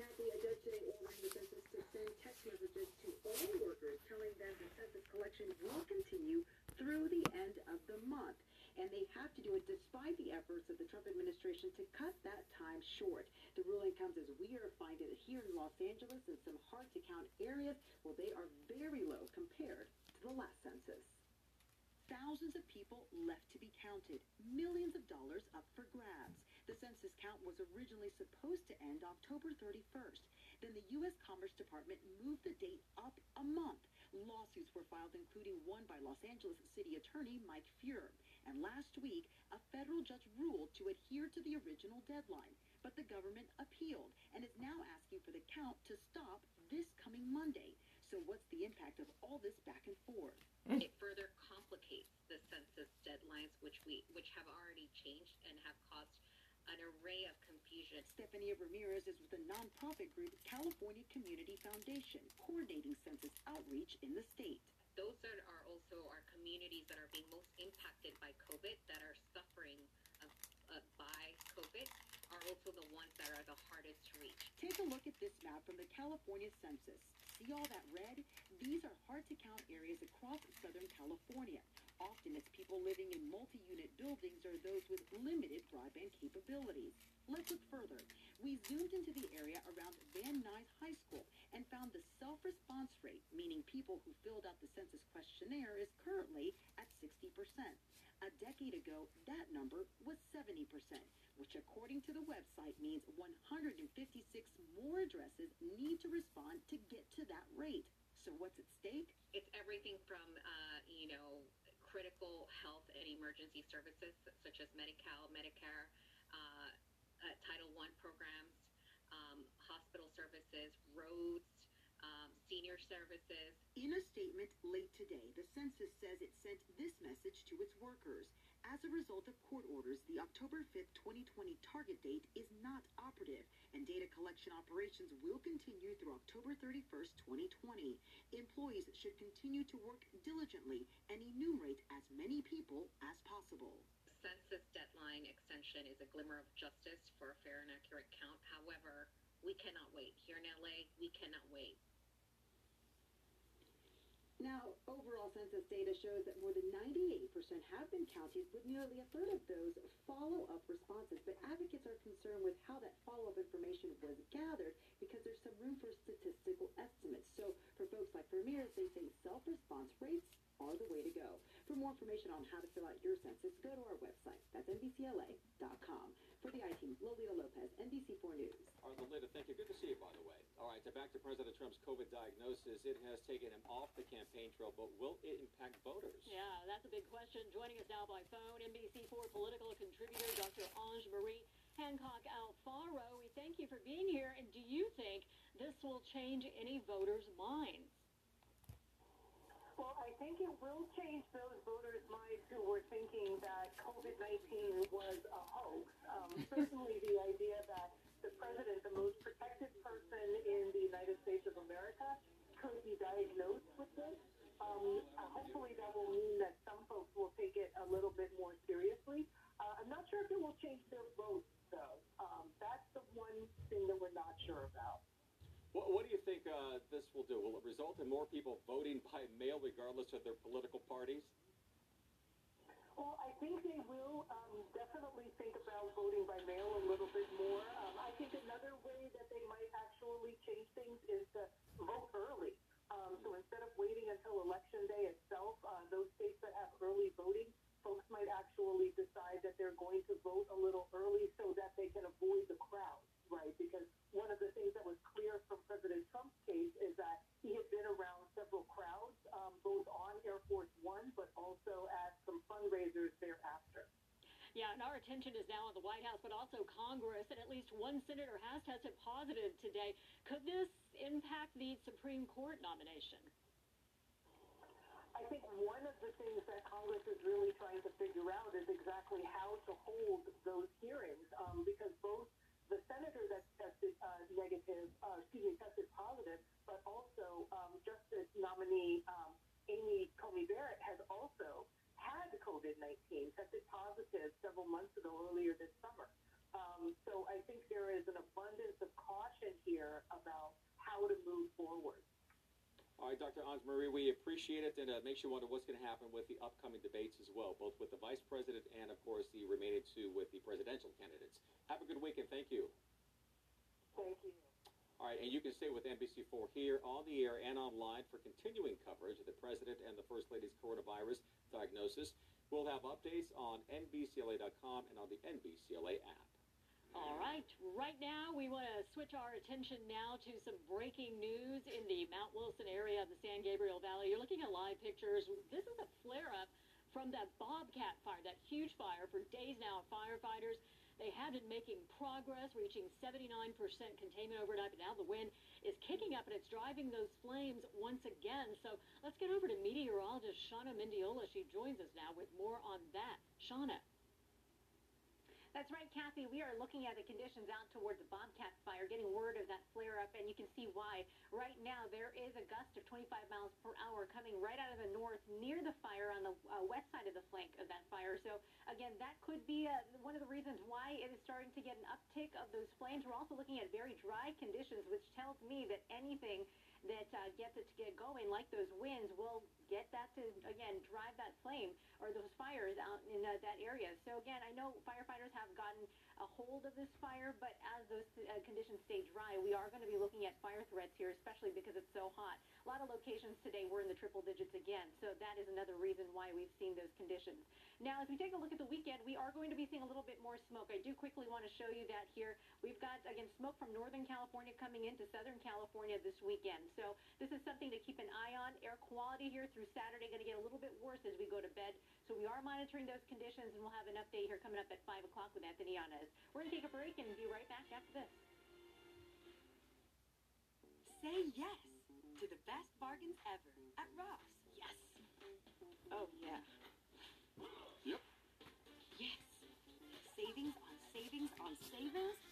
Kathy, today ordering the census to send text messages to all workers telling them the census collection will continue through the end of the month. And they have to do it despite the efforts of the Trump administration to cut that time short. The ruling comes as we are finding here in Los Angeles and some hard to count areas, well, they are very low compared to the last census. Thousands of people left to be counted, millions of dollars up for grabs. The census count supposed to end October 31st. Then the U.S. Commerce Department moved the date up a month. Lawsuits were filed, including one by Los Angeles City Attorney Mike Feuer. And last week, a federal judge ruled to adhere to the original deadline. But the government appealed and is now asking for the count to stop this coming Monday. So what's the impact of all this back and forth? It further complicates the census deadlines, which we, which have already changed and have caused an array of Stephanie Ramirez is with the nonprofit group California Community Foundation, coordinating census outreach in the state. Those that are also our communities that are being most impacted by COVID, that are suffering of, uh, by COVID, are also the ones that are the hardest to reach. Take a look at this map from the California census. See all that red? These are hard to count areas across Southern California. Often it's people living in multi-unit buildings or those with limited broadband capabilities. Let's look further. We zoomed into the area around Van Nuys High School and found the self-response rate, meaning people who filled out the census questionnaire, is currently at 60%. A decade ago, that number was 70%, which according to the website means 156 more addresses need to respond to get to that rate. So what's at stake? It's everything from, uh, you know, critical health and emergency services such as Medi-Cal, Medicare, uh, Title I programs, um, hospital services, roads, um, senior services. In a statement late today, the census says it sent this message to its workers. As a result of court orders, the October 5th, 2020 target date is not operative, and data collection operations will continue through October 31st, 2020. Employees should continue to work diligently and enumerate as many people as possible. Census deadline extension is a glimmer of justice for a fair and accurate count. However, we cannot wait. Here in LA, we cannot wait. Now, overall census data shows that more than 98% have been counted, with nearly a third of those follow-up responses. But advocates are concerned with how that follow-up information was gathered because there's some room for statistical estimates. So for folks like Ramirez, they say self-response rates are the way to go. For more information on how to fill out your census, go to our website. That's For the I-Team, Lolita Lopez, NBC4 News. All right, Lolita, thank you. Good to see you, by the way. All right, so back to President Trump's COVID diagnosis. It has taken him off the campaign trail, but will it impact voters? Yeah, that's a big question. Joining us now by phone, NBC4 political contributor Dr. Ange Marie Hancock Alfaro. We thank you for being here. And do you think this will change any voters' minds? Well, I think it will change those voters' minds who were thinking that COVID-19 was a hoax. Um, certainly the idea that the president, the most protected person in the United States of America, could be diagnosed with this. Um, uh, hopefully that will mean that some folks will take it a little bit more seriously. Uh, I'm not sure if it will change their votes, though. Um, that's the one thing that we're not sure about. What, what do you think uh, this will do? Will it result in more people voting by mail regardless of their political parties? Well, I think they will um, definitely think about voting by mail a little bit more. Um, I think another way that they might actually change things is to vote early. Um, so instead of waiting until election day itself, uh, those states that have early voting, folks might actually decide that they're going to vote a little early so that they can avoid the crowd, right? Because one of the things that was clear from President Trump's case is that he had been around several crowds, um, both on Air Force One, but also at some fundraisers thereafter. Yeah, and our attention is now on the White House, but also Congress, and at least one senator has tested positive today. Could this impact the Supreme Court nomination? I think one of the things that Congress is really trying to figure out is exactly how to hold those hearings, um, because both the senator that tested uh, negative, uh, excuse me, tested positive, but also um, Justice nominee um, Amy Coney Barrett has also COVID-19, tested positive several months ago, earlier this summer. Um, so I think there is an abundance of caution here about how to move forward. All right, Dr. Ange Marie, we appreciate it, and it makes you wonder what's going to happen with the upcoming debates as well, both with the vice president and, of course, the remaining two with the presidential candidates. Have a good weekend. Thank you. Thank you. All right, and you can stay with NBC4 here on the air and online for continuing coverage of the president and the first lady's coronavirus diagnosis. We'll have updates on NBCLA.com and on the NBCLA app. All right, right now we want to switch our attention now to some breaking news in the Mount Wilson area of the San Gabriel Valley. You're looking at live pictures. This is a flare up from that Bobcat fire, that huge fire. For days now, firefighters they have been making progress, reaching 79% containment overnight, but now the wind is kicking up and it's driving those flames once again. So let's get over to meteorologist Shauna Mendiola. She joins us now with more on that. Shauna. That's right, Kathy. We are looking at the conditions out toward the Bobcat fire, getting word of that flare up, and you can see why. Right now, there is a gust of 25 miles per hour coming right out of the north near the fire on the uh, west side of the flank of that fire. So, again, that could be uh, one of the reasons why it is starting to get an uptick of those flames. We're also looking at very dry conditions, which tells me that anything that uh, gets it to get going, like those winds, will get that to, again, drive that flame or those fires out in uh, that area. So, again, I know firefighters have gotten a hold of this fire, but as those uh, conditions stay dry, we are going to be looking at fire threats here, especially because it's so hot. A lot of today were in the triple digits again, so that is another reason why we've seen those conditions. Now, as we take a look at the weekend, we are going to be seeing a little bit more smoke. I do quickly want to show you that here. We've got, again, smoke from Northern California coming into Southern California this weekend. So this is something to keep an eye on. Air quality here through Saturday going to get a little bit worse as we go to bed. So we are monitoring those conditions, and we'll have an update here coming up at 5 o'clock with Anthony Yanez. We're going to take a break and be right back after this. Say yes to the best bargains ever at Ross. Yes. Oh, yeah. Yep. Yes. Savings on savings on savings